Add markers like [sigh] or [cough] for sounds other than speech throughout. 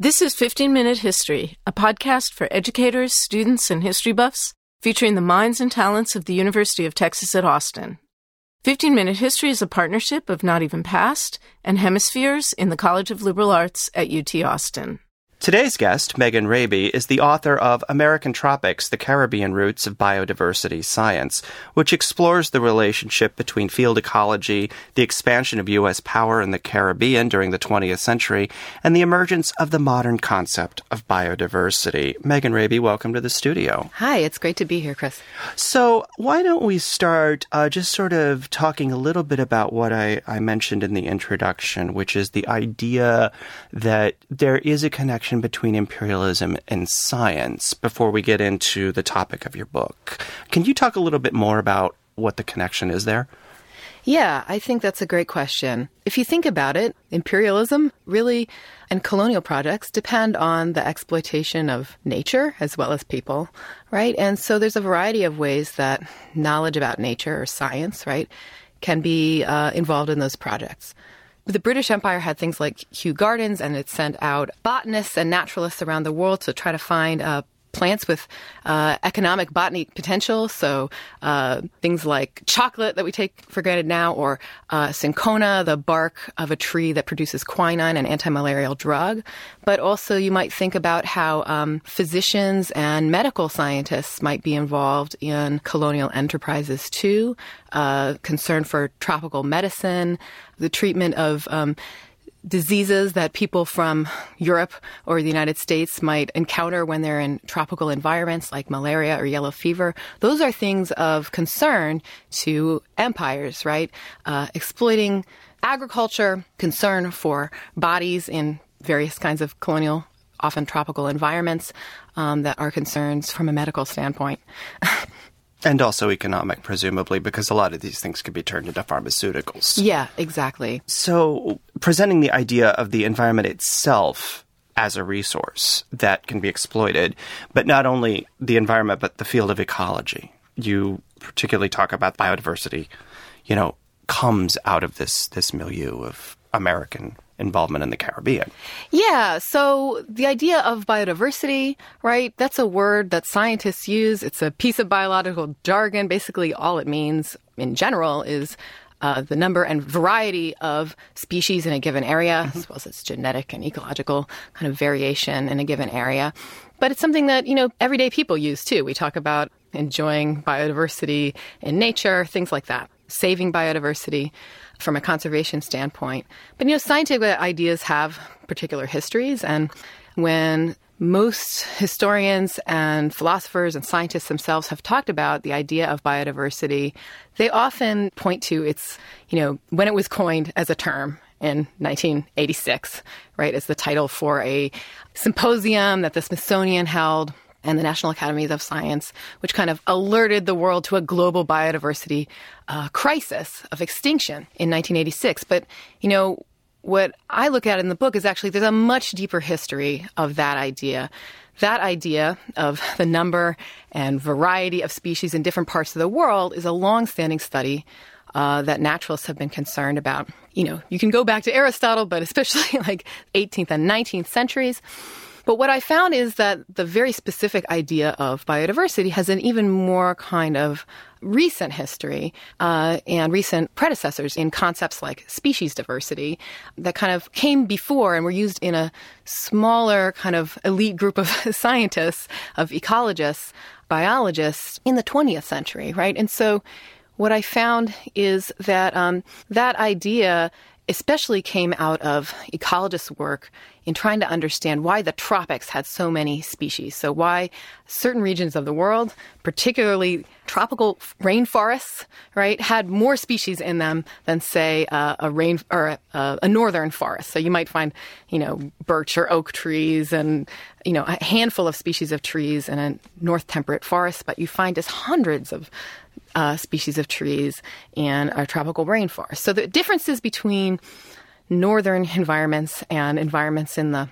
This is 15 Minute History, a podcast for educators, students, and history buffs featuring the minds and talents of the University of Texas at Austin. 15 Minute History is a partnership of Not Even Past and Hemispheres in the College of Liberal Arts at UT Austin. Today's guest, Megan Raby, is the author of American Tropics, the Caribbean Roots of Biodiversity Science, which explores the relationship between field ecology, the expansion of U.S. power in the Caribbean during the 20th century, and the emergence of the modern concept of biodiversity. Megan Raby, welcome to the studio. Hi, it's great to be here, Chris. So, why don't we start uh, just sort of talking a little bit about what I, I mentioned in the introduction, which is the idea that there is a connection connection between imperialism and science before we get into the topic of your book. Can you talk a little bit more about what the connection is there? Yeah, I think that's a great question. If you think about it, imperialism really and colonial projects depend on the exploitation of nature as well as people, right? And so there's a variety of ways that knowledge about nature or science, right, can be uh, involved in those projects. The British Empire had things like Kew Gardens, and it sent out botanists and naturalists around the world to try to find uh, plants with uh, economic botany potential. So uh, things like chocolate that we take for granted now, or uh, cinchona, the bark of a tree that produces quinine, an anti-malarial drug. But also, you might think about how um, physicians and medical scientists might be involved in colonial enterprises too. Uh, concern for tropical medicine, the treatment of um, diseases that people from Europe or the United States might encounter when they're in tropical environments like malaria or yellow fever. Those are things of concern to empires, right? Uh, exploiting agriculture, concern for bodies in various kinds of colonial, often tropical environments um, that are concerns from a medical standpoint. [laughs] And also economic, presumably, because a lot of these things could be turned into pharmaceuticals. Yeah, exactly. So, presenting the idea of the environment itself as a resource that can be exploited, but not only the environment, but the field of ecology. You particularly talk about biodiversity, you know, comes out of this, this milieu of American involvement in the Caribbean. Yeah. So the idea of biodiversity, right? That's a word that scientists use. It's a piece of biological jargon. Basically, all it means in general is uh, the number and variety of species in a given area, mm-hmm. as well as its genetic and ecological kind of variation in a given area. But it's something that, you know, everyday people use too. We talk about enjoying biodiversity in nature, things like that, saving biodiversity from a conservation standpoint. But you know, scientific ideas have particular histories, and when most historians and philosophers and scientists themselves have talked about the idea of biodiversity, they often point to its, you know, when it was coined as a term in 1986, right, as the title for a symposium that the Smithsonian held and the National Academies of Science, which kind of alerted the world to a global biodiversity uh, crisis of extinction in 1986. But, you know, what I look at in the book is actually there's a much deeper history of that idea. That idea of the number and variety of species in different parts of the world is a long-standing study uh, that naturalists have been concerned about. You know, you can go back to Aristotle, but especially [laughs] like 18th and 19th centuries. But what I found is that the very specific idea of biodiversity has an even more kind of recent history uh, and recent predecessors in concepts like species diversity that kind of came before and were used in a smaller kind of elite group of [laughs] scientists, of ecologists, biologists in the 20th century, right? And so what I found is that um, that idea especially came out of ecologists' work in trying to understand why the tropics had so many species. So, why certain regions of the world, particularly tropical rainforests, right, had more species in them than, say, uh, a rain or a, a, northern forest. So, you might find, you know, birch or oak trees and, you know, a handful of species of trees in a north temperate forest, but you find just hundreds of uh, species of trees in our tropical rainforest. So the differences between northern environments and environments in the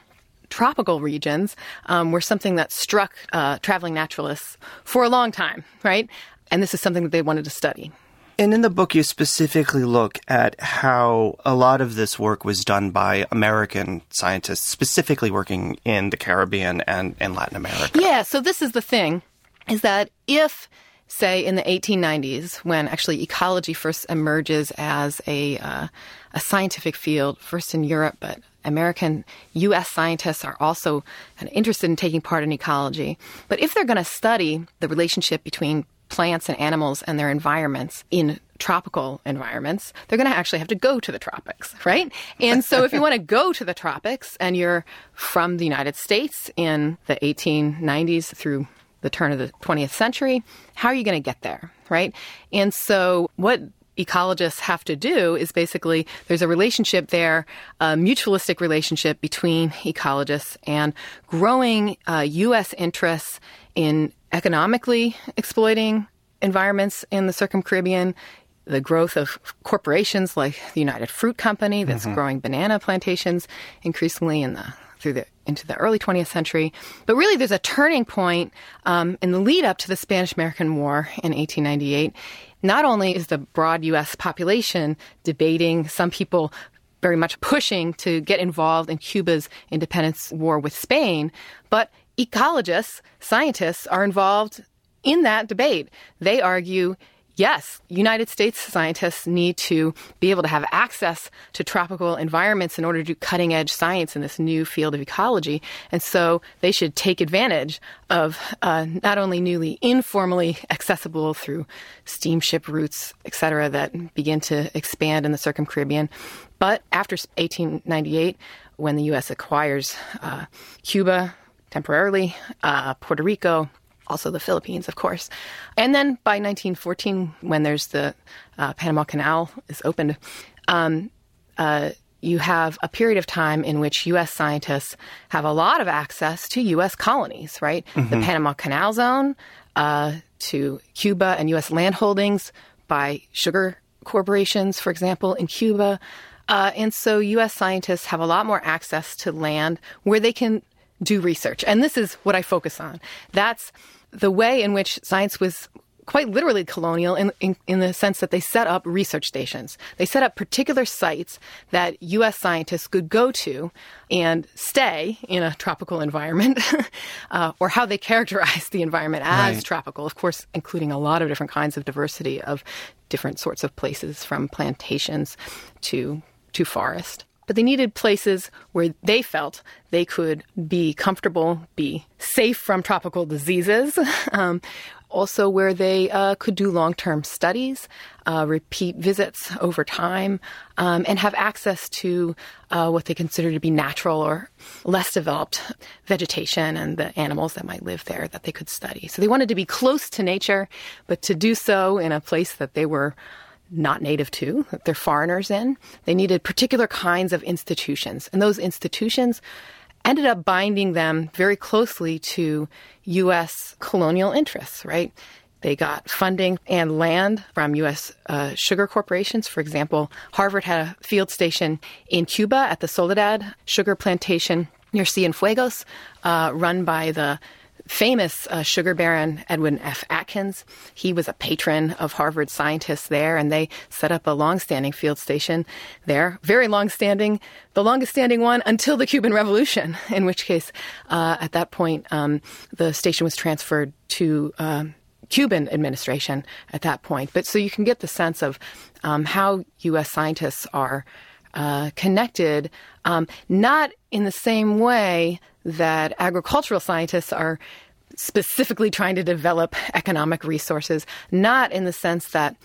tropical regions um, were something that struck uh, traveling naturalists for a long time, right? And this is something that they wanted to study. And in the book, you specifically look at how a lot of this work was done by American scientists, specifically working in the Caribbean and in Latin America. Yeah, so this is the thing is that if say in the 1890s when actually ecology first emerges as a uh, a scientific field first in Europe but American US scientists are also interested in taking part in ecology but if they're going to study the relationship between plants and animals and their environments in tropical environments, they're going to actually have to go to the tropics, right? And so if you want to go to the tropics and you're from the United States in the 1890s through the turn of the 20th century, how are you going to get there, right? And so what ecologists have to do is basically there's a relationship there, a mutualistic relationship between ecologists and growing uh, U.S. interests in economically exploiting environments in the circumcaribbean, the growth of corporations like the United Fruit Company that's mm-hmm. growing banana plantations increasingly in the through the into the early 20th century. But really, there's a turning point um, in the lead up to the Spanish American War in 1898. Not only is the broad U.S. population debating, some people very much pushing to get involved in Cuba's independence war with Spain, but ecologists, scientists are involved in that debate. They argue yes, United States scientists need to be able to have access to tropical environments in order to do cutting edge science in this new field of ecology. And so they should take advantage of uh, not only newly informally accessible through steamship routes, et cetera, that begin to expand in the circumcaribbean, but after 1898, when the U.S. acquires uh, Cuba temporarily, uh, Puerto Rico, also the Philippines, of course. And then by 1914, when there's the uh, Panama Canal is opened, um, uh, you have a period of time in which U.S. scientists have a lot of access to U.S. colonies, right? Mm-hmm. The Panama Canal Zone, uh, to Cuba and U.S. landholdings by sugar corporations, for example, in Cuba. Uh, and so U.S. scientists have a lot more access to land where they can do research. And this is what I focus on. That's the way in which science was quite literally colonial in, in, in, the sense that they set up research stations. They set up particular sites that U.S. scientists could go to and stay in a tropical environment, [laughs] uh, or how they characterize the environment as right. tropical, of course, including a lot of different kinds of diversity of different sorts of places from plantations to, to forest. But they needed places where they felt they could be comfortable, be safe from tropical diseases, [laughs] um, also where they uh, could do long term studies, uh, repeat visits over time, um, and have access to uh, what they consider to be natural or less developed vegetation and the animals that might live there that they could study. So they wanted to be close to nature, but to do so in a place that they were not native to, they're foreigners in. They needed particular kinds of institutions. And those institutions ended up binding them very closely to U.S. colonial interests, right? They got funding and land from U.S. Uh, sugar corporations. For example, Harvard had a field station in Cuba at the Soledad sugar plantation near Cienfuegos, uh, run by the famous uh, sugar baron Edwin F. Atkins. He was a patron of Harvard scientists there, and they set up a long-standing field station there, very long-standing, the longest-standing one until the Cuban Revolution. [laughs] In which case, uh, at that point, um, the station was transferred to. Um, Cuban administration at that point. But so you can get the sense of um, how U.S. scientists are uh, connected, um, not in the same way that agricultural scientists are specifically trying to develop economic resources, not in the sense that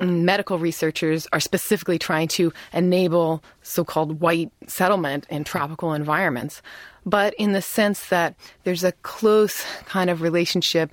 medical researchers are specifically trying to enable so called white settlement in tropical environments, but in the sense that there's a close kind of relationship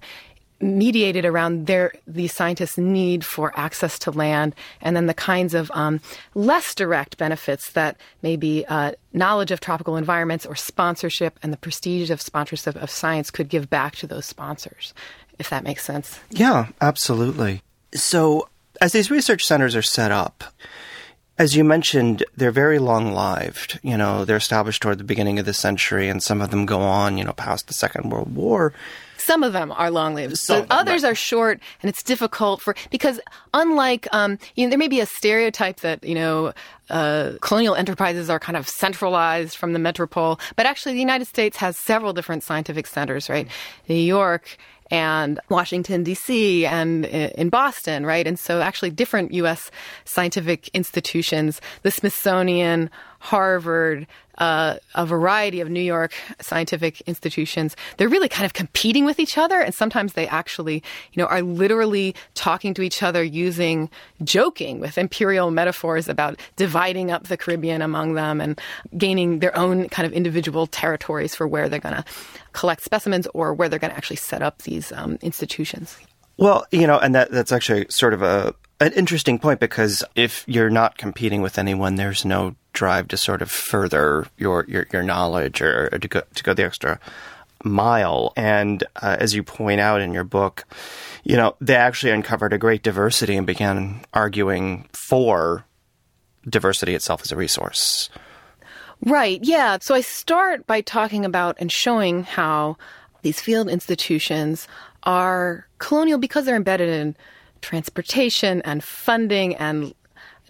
mediated around their these scientists' need for access to land, and then the kinds of um, less direct benefits that maybe uh, knowledge of tropical environments or sponsorship and the prestige of sponsorship of science could give back to those sponsors, if that makes sense. Yeah, absolutely. So, as these research centers are set up. As you mentioned, they're very long lived. You know, they're established toward the beginning of the century, and some of them go on, you know, past the Second World War. Some of them are long lived. Some, others right. are short, and it's difficult for because unlike um, you know, there may be a stereotype that you know uh, colonial enterprises are kind of centralized from the metropole, but actually the United States has several different scientific centers, right? New York and Washington, D.C., and in Boston, right? And so, actually, different U.S. scientific institutions, the Smithsonian, Harvard, uh, a variety of New York scientific institutions, they're really kind of competing with each other. And sometimes they actually, you know, are literally talking to each other using joking with imperial metaphors about dividing up the Caribbean among them and gaining their own kind of individual territories for where they're going to collect specimens or where they're going to actually set up these um, institutions. Well, you know, and that that's actually sort of a an interesting point because if you're not competing with anyone, there's no drive to sort of further your your, your knowledge or, or to go to go the extra mile. And uh, as you point out in your book, you know, they actually uncovered a great diversity and began arguing for diversity itself as a resource. Right, yeah. So I start by talking about and showing how these field institutions are colonial because they're embedded in transportation and funding and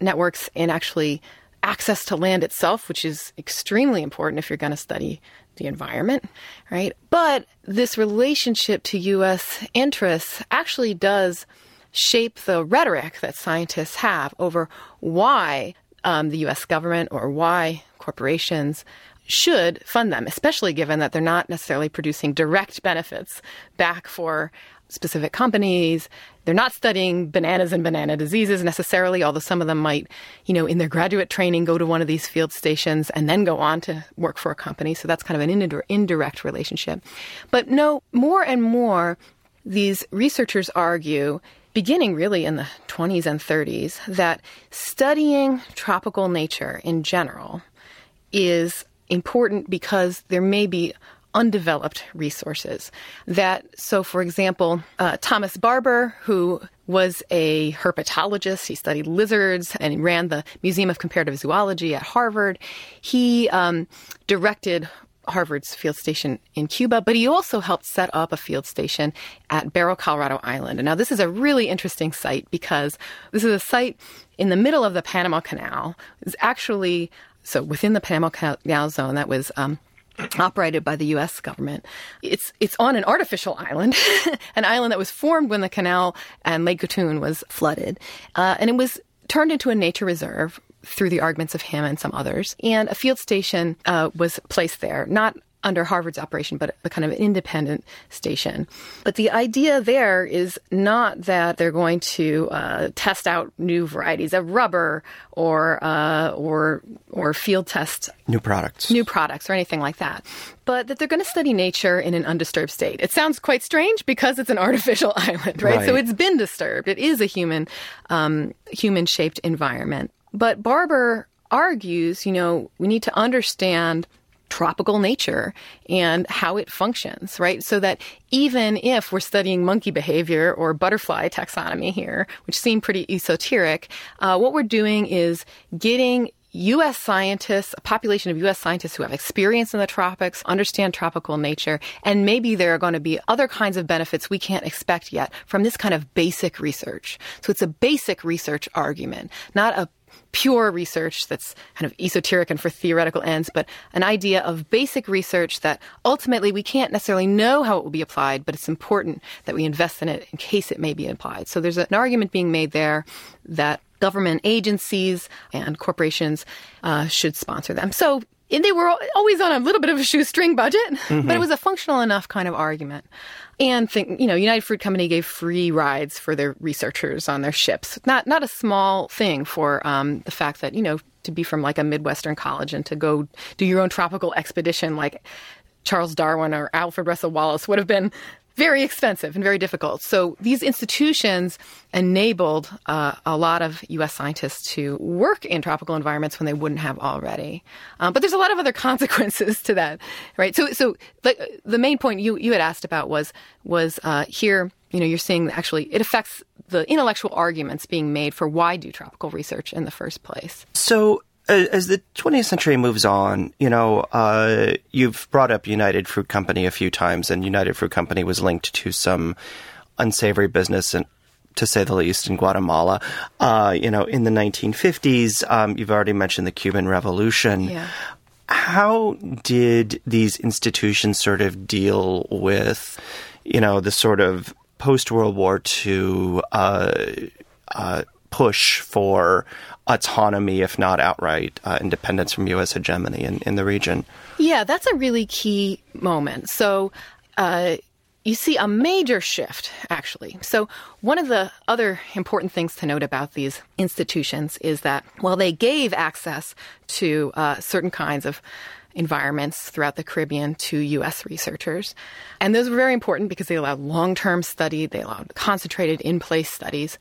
networks and actually access to land itself, which is extremely important if you're going to study the environment, right? But this relationship to U.S. interests actually does shape the rhetoric that scientists have over why um, the U.S. government or why corporations should fund them, especially given that they're not necessarily producing direct benefits back for specific companies. They're not studying bananas and banana diseases necessarily, although some of them might, you know, in their graduate training go to one of these field stations and then go on to work for a company. So that's kind of an indirect relationship. But no, more and more, these researchers argue beginning really in the 20s and 30s, that studying tropical nature in general is important because there may be undeveloped resources. That so, for example, uh, Thomas Barbour, who was a herpetologist, he studied lizards and ran the Museum of Comparative Zoology at Harvard. He um, directed Harvard's field station in Cuba, but he also helped set up a field station at Barro Colorado Island. And now this is a really interesting site because this is a site in the middle of the Panama Canal. It's actually so within the Panama Canal zone that was um, operated by the U.S. government. It's it's on an artificial island, [laughs] an island that was formed when the canal and Lake Gatun was flooded, uh, and it was turned into a nature reserve through the arguments of him and some others. And a field station uh, was placed there, not under Harvard's operation, but a kind of an independent station. But the idea there is not that they're going to uh, test out new varieties of rubber or uh, or or field test new products, new products, or anything like that. But that they're going to study nature in an undisturbed state. It sounds quite strange because it's an [laughs] artificial island, right? right. So it's been disturbed. It is a human um, human shaped environment. But Barbour argues, you know, we need to understand tropical nature and how it functions, right? So that even if we're studying monkey behavior or butterfly taxonomy here, which seem pretty esoteric, uh, what we're doing is getting U.S. scientists, a population of U.S. scientists who have experience in the tropics, understand tropical nature, and maybe there are going to be other kinds of benefits we can't expect yet from this kind of basic research. So it's a basic research argument, not a pure research that's kind of esoteric and for theoretical ends, but an idea of basic research that ultimately we can't necessarily know how it will be applied, but it's important that we invest in it in case it may be applied. So there's an argument being made there that government agencies and corporations uh, should sponsor them. So they were always on a little bit of a shoestring budget, mm-hmm. but it was a functional enough kind of argument. And think, you know, United Fruit Company gave free rides for their researchers on their ships. Not not a small thing for um, the fact that you know to be from like a midwestern college and to go do your own tropical expedition like Charles Darwin or Alfred Russel Wallace would have been very expensive and very difficult. So these institutions enabled uh, a lot of U.S. scientists to work in tropical environments when they wouldn't have already. Um, but there's a lot of other [laughs] consequences to that, right? So, so like, the main point you you had asked about was was uh, here. You know, you're seeing actually it affects the intellectual arguments being made for why do tropical research in the first place. So as the 20th century moves on, you know, uh, you've brought up United Fruit Company a few times, and United Fruit Company was linked to some unsavory business and to say the least, in Guatemala. Uh, you know, in the 1950s, um, you've already mentioned the Cuban Revolution. Yeah. How did these institutions sort of deal with, you know, the sort of post World War II uh, uh, push for autonomy, if not outright uh, independence from U.S. hegemony in, in the region? Yeah, that's a really key moment. So, uh, you see a major shift, actually. So, one of the other important things to note about these institutions is that while they gave access to uh, certain kinds of environments throughout the Caribbean to U.S. researchers. And those were very important because they allowed long term study, they allowed concentrated in place studies,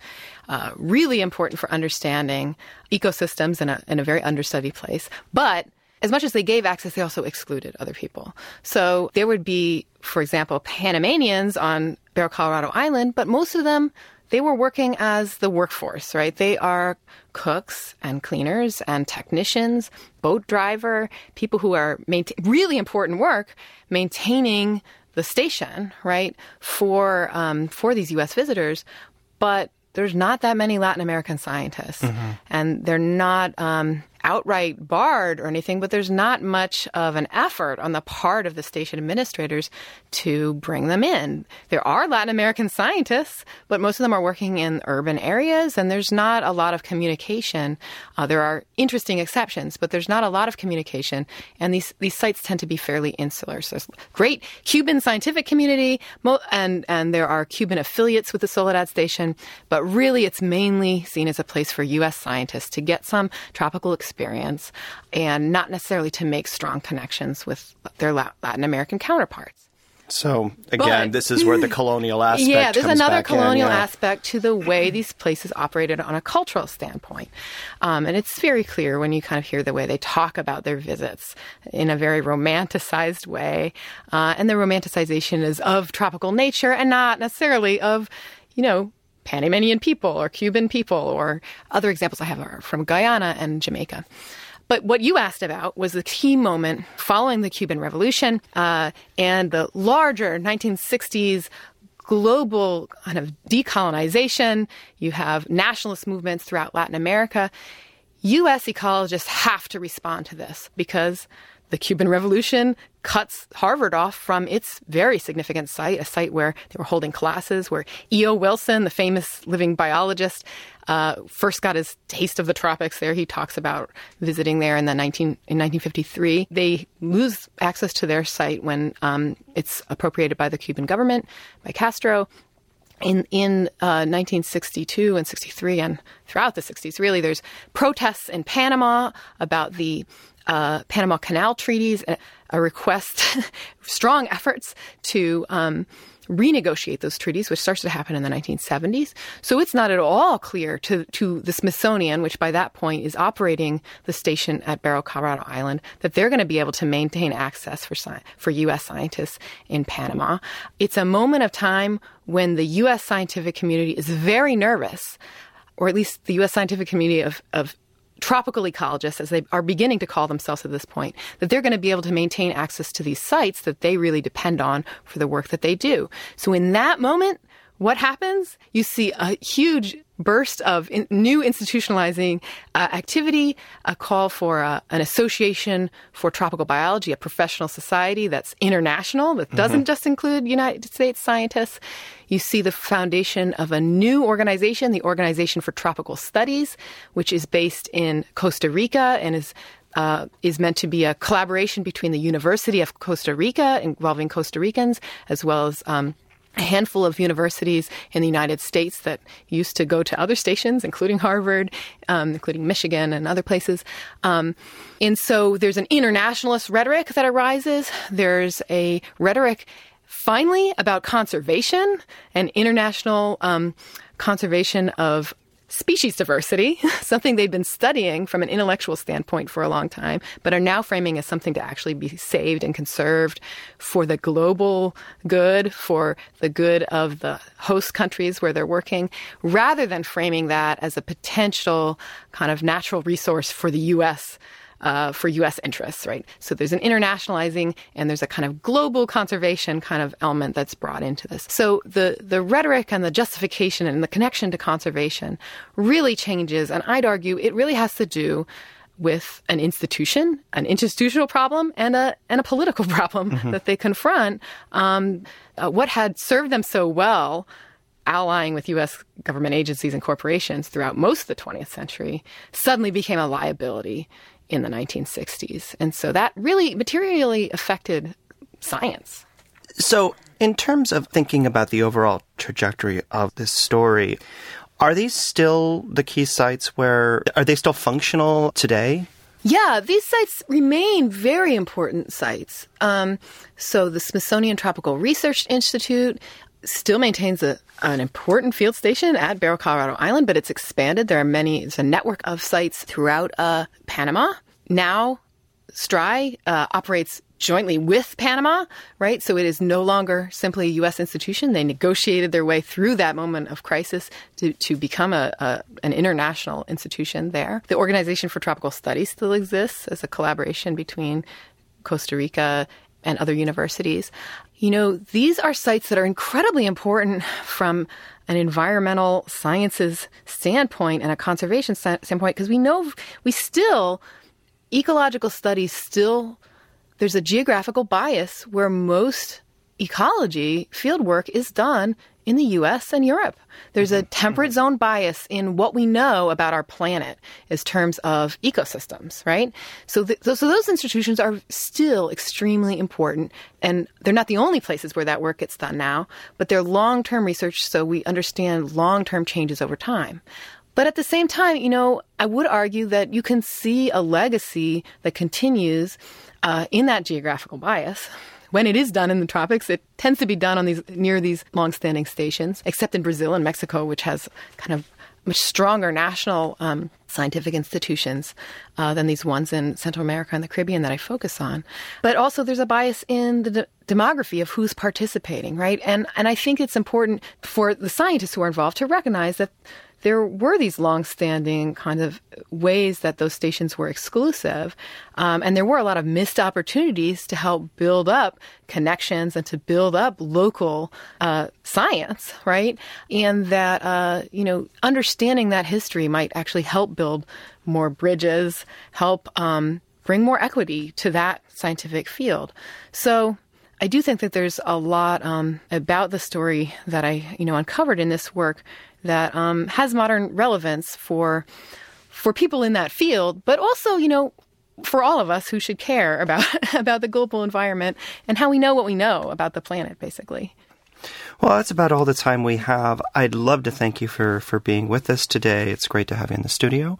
uh, really important for understanding ecosystems in a, in a very understudied place. But as much as they gave access, they also excluded other people. So there would be, for example, Panamanians on Barro Colorado Island, but most of them they were working as the workforce, right? They are cooks and cleaners and technicians, boat driver, people who are maintain- really important work maintaining the station, right, for um, for these U.S. visitors. But there's not that many Latin American scientists, mm-hmm. and they're not. Um, outright barred or anything, but there's not much of an effort on the part of the station administrators to bring them in. There are Latin American scientists, but most of them are working in urban areas, and there's not a lot of communication. Uh, there are interesting exceptions, but there's not a lot of communication, and these these sites tend to be fairly insular. So there's great Cuban scientific community, and and there are Cuban affiliates with the Soledad station, but really it's mainly seen as a place for U.S. scientists to get some tropical experience experience and not necessarily to make strong connections with their Latin American counterparts. So again, but, this is where the colonial [laughs] aspect. Yeah, there's another colonial in, yeah. aspect to the way these places operated on a cultural standpoint, um, and it's very clear when you kind of hear the way they talk about their visits in a very romanticized way, uh, and the romanticization is of tropical nature and not necessarily of, you know, Panamanian people or Cuban people, or other examples I have are from Guyana and Jamaica. But what you asked about was the key moment following the Cuban Revolution uh, and the larger 1960s global kind of decolonization. You have nationalist movements throughout Latin America. U.S. ecologists have to respond to this because the Cuban Revolution cuts Harvard off from its very significant site, a site where they were holding classes, where E.O. Wilson, the famous living biologist, uh, first got his taste of the tropics there. He talks about visiting there in the 19, in 1953. They lose access to their site when um, it's appropriated by the Cuban government, by Castro in in uh, 1962 and 63 and throughout the 60s really there's protests in Panama about the uh, Panama Canal treaties, a, request, [laughs] strong efforts to um, renegotiate those treaties, which starts to happen in the 1970s. So it's not at all clear to, to the Smithsonian, which by that point is operating the station at Barro Colorado Island, that they're going to be able to maintain access for, sci- for U.S. scientists in Panama. It's a moment of time when the U.S. scientific community is very nervous or at least the U.S. scientific community of, of tropical ecologists, as they are beginning to call themselves at this point, that they're going to be able to maintain access to these sites that they really depend on for the work that they do. So in that moment, what happens? You see a huge burst of in, new institutionalizing uh, activity, a call for uh, an association for tropical biology, a professional society that's international, that doesn't mm-hmm. just include United States scientists. You see the foundation of a new organization, the Organization for Tropical Studies, which is based in Costa Rica and is uh, is meant to be a collaboration between the University of Costa Rica, involving Costa Ricans, as well as um, a handful of universities in the United States that used to go to other stations, including Harvard, um, including Michigan and other places. Um, and so there's an internationalist rhetoric that arises. There's a rhetoric, finally, about conservation and international um, conservation of species diversity, [laughs] something they've been studying from an intellectual standpoint for a long time, but are now framing as something to actually be saved and conserved for the global good, for the good of the host countries where they're working, rather than framing that as a potential kind of natural resource for the U.S uh, for U.S. interests, right? So there's an internationalizing and there's a kind of global conservation kind of element that's brought into this. So the the rhetoric and the justification and the connection to conservation really changes, and I'd argue it really has to do with an institution, an institutional problem, and a and a political [laughs] problem mm-hmm. that they confront. Um, uh, what had served them so well allying with U.S. government agencies and corporations throughout most of the 20th century suddenly became a liability in the 1960s. And so that really materially affected science. So, in terms of thinking about the overall trajectory of this story, are these still the key sites where are they still functional today? Yeah, these sites remain very important sites. Um, so the Smithsonian Tropical Research Institute still maintains a, an important field station at Barro Colorado Island, but it's expanded. There are many, it's a network of sites throughout uh, Panama. Now, STRI uh, operates jointly with Panama, right? So it is no longer simply a U.S. institution. They negotiated their way through that moment of crisis to, to become a, a, an international institution there. The Organization for Tropical Studies still exists as a collaboration between Costa Rica and other universities. You know, these are sites that are incredibly important from an environmental sciences standpoint and a conservation standpoint because we know we still, ecological studies still, there's a geographical bias where most ecology field work is done in the US and Europe. There's a mm-hmm. temperate mm-hmm. zone bias in what we know about our planet as terms of ecosystems, right? So, th- so those institutions are still extremely important, and they're not the only places where that work gets done now, but they're long term research, so we understand long term changes over time. But at the same time, you know, I would argue that you can see a legacy that continues uh, in that geographical bias when it is done in the tropics, it tends to be done on these near these long-standing stations, except in Brazil and Mexico, which has kind of much stronger national um, scientific institutions uh, than these ones in Central America and the Caribbean that I focus on. But also, there's a bias in the de- demography of who's participating, right? And and I think it's important for the scientists who are involved to recognize that there were these long-standing kind of ways that those stations were exclusive, um, and there were a lot of missed opportunities to help build up connections and to build up local uh, science, right? And that uh, you know, understanding that history might actually help build more bridges, help um, bring more equity to that scientific field. So I do think that there's a lot um, about the story that I, you know, uncovered in this work that um, has modern relevance for for people in that field, but also, you know, for all of us who should care about [laughs] about the global environment and how we know what we know about the planet, basically. Well, that's about all the time we have. I'd love to thank you for for being with us today. It's great to have you in the studio.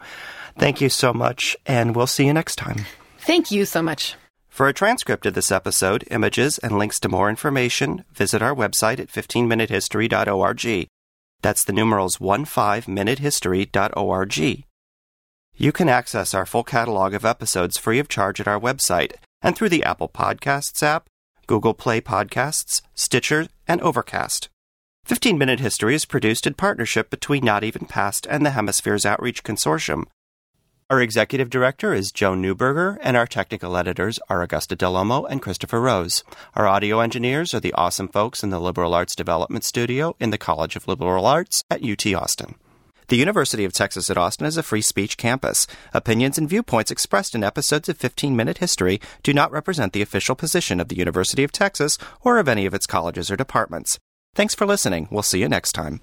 Thank you so much, and we'll see you next time. Thank you so much. For a transcript of this episode, images, and links to more information, visit our website at 15minutehistory.org. That's the numerals 15minutehistory.org. You can access our full catalog of episodes free of charge at our website and through the Apple Podcasts app, Google Play Podcasts, Stitcher, and Overcast. 15 Minute History is produced in partnership between Not Even Past and the Hemispheres Outreach Consortium. Our executive director is Joan Neuberger, and our technical editors are Augusta Dell'Omo and Christopher Rose. Our audio engineers are the awesome folks in the Liberal Arts Development Studio in the College of Liberal Arts at UT Austin. The University of Texas at Austin is a free speech campus. Opinions and viewpoints expressed in episodes of 15 Minute History do not represent the official position of the University of Texas or of any of its colleges or departments. Thanks for listening. We'll see you next time.